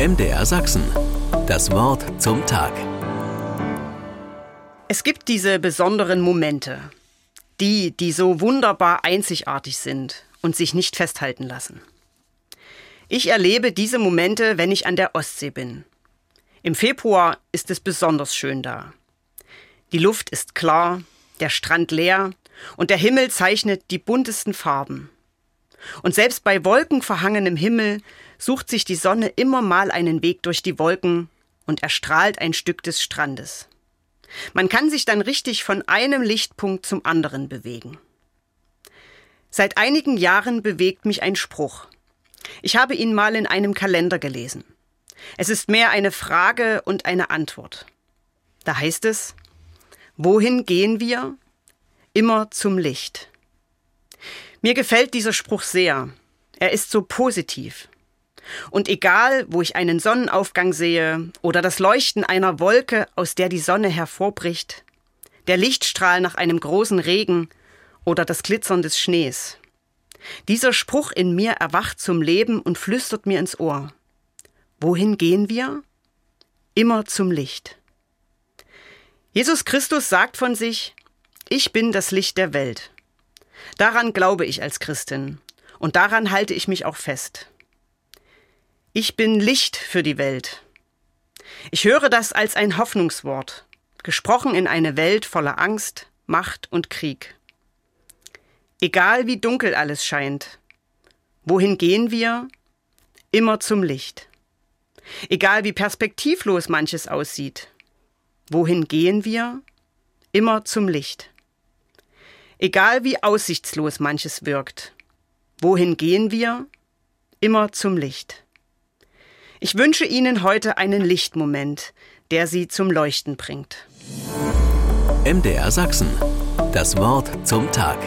MDR Sachsen. Das Wort zum Tag. Es gibt diese besonderen Momente. Die, die so wunderbar einzigartig sind und sich nicht festhalten lassen. Ich erlebe diese Momente, wenn ich an der Ostsee bin. Im Februar ist es besonders schön da. Die Luft ist klar, der Strand leer und der Himmel zeichnet die buntesten Farben. Und selbst bei wolkenverhangenem Himmel sucht sich die Sonne immer mal einen Weg durch die Wolken und erstrahlt ein Stück des Strandes. Man kann sich dann richtig von einem Lichtpunkt zum anderen bewegen. Seit einigen Jahren bewegt mich ein Spruch. Ich habe ihn mal in einem Kalender gelesen. Es ist mehr eine Frage und eine Antwort. Da heißt es, wohin gehen wir? Immer zum Licht. Mir gefällt dieser Spruch sehr. Er ist so positiv. Und egal, wo ich einen Sonnenaufgang sehe oder das Leuchten einer Wolke, aus der die Sonne hervorbricht, der Lichtstrahl nach einem großen Regen oder das Glitzern des Schnees. Dieser Spruch in mir erwacht zum Leben und flüstert mir ins Ohr. Wohin gehen wir? Immer zum Licht. Jesus Christus sagt von sich, ich bin das Licht der Welt. Daran glaube ich als Christin und daran halte ich mich auch fest. Ich bin Licht für die Welt. Ich höre das als ein Hoffnungswort, gesprochen in eine Welt voller Angst, Macht und Krieg. Egal wie dunkel alles scheint, wohin gehen wir? Immer zum Licht. Egal wie perspektivlos manches aussieht, wohin gehen wir? Immer zum Licht. Egal wie aussichtslos manches wirkt, wohin gehen wir? Immer zum Licht. Ich wünsche Ihnen heute einen Lichtmoment, der Sie zum Leuchten bringt. MDR Sachsen. Das Wort zum Tag.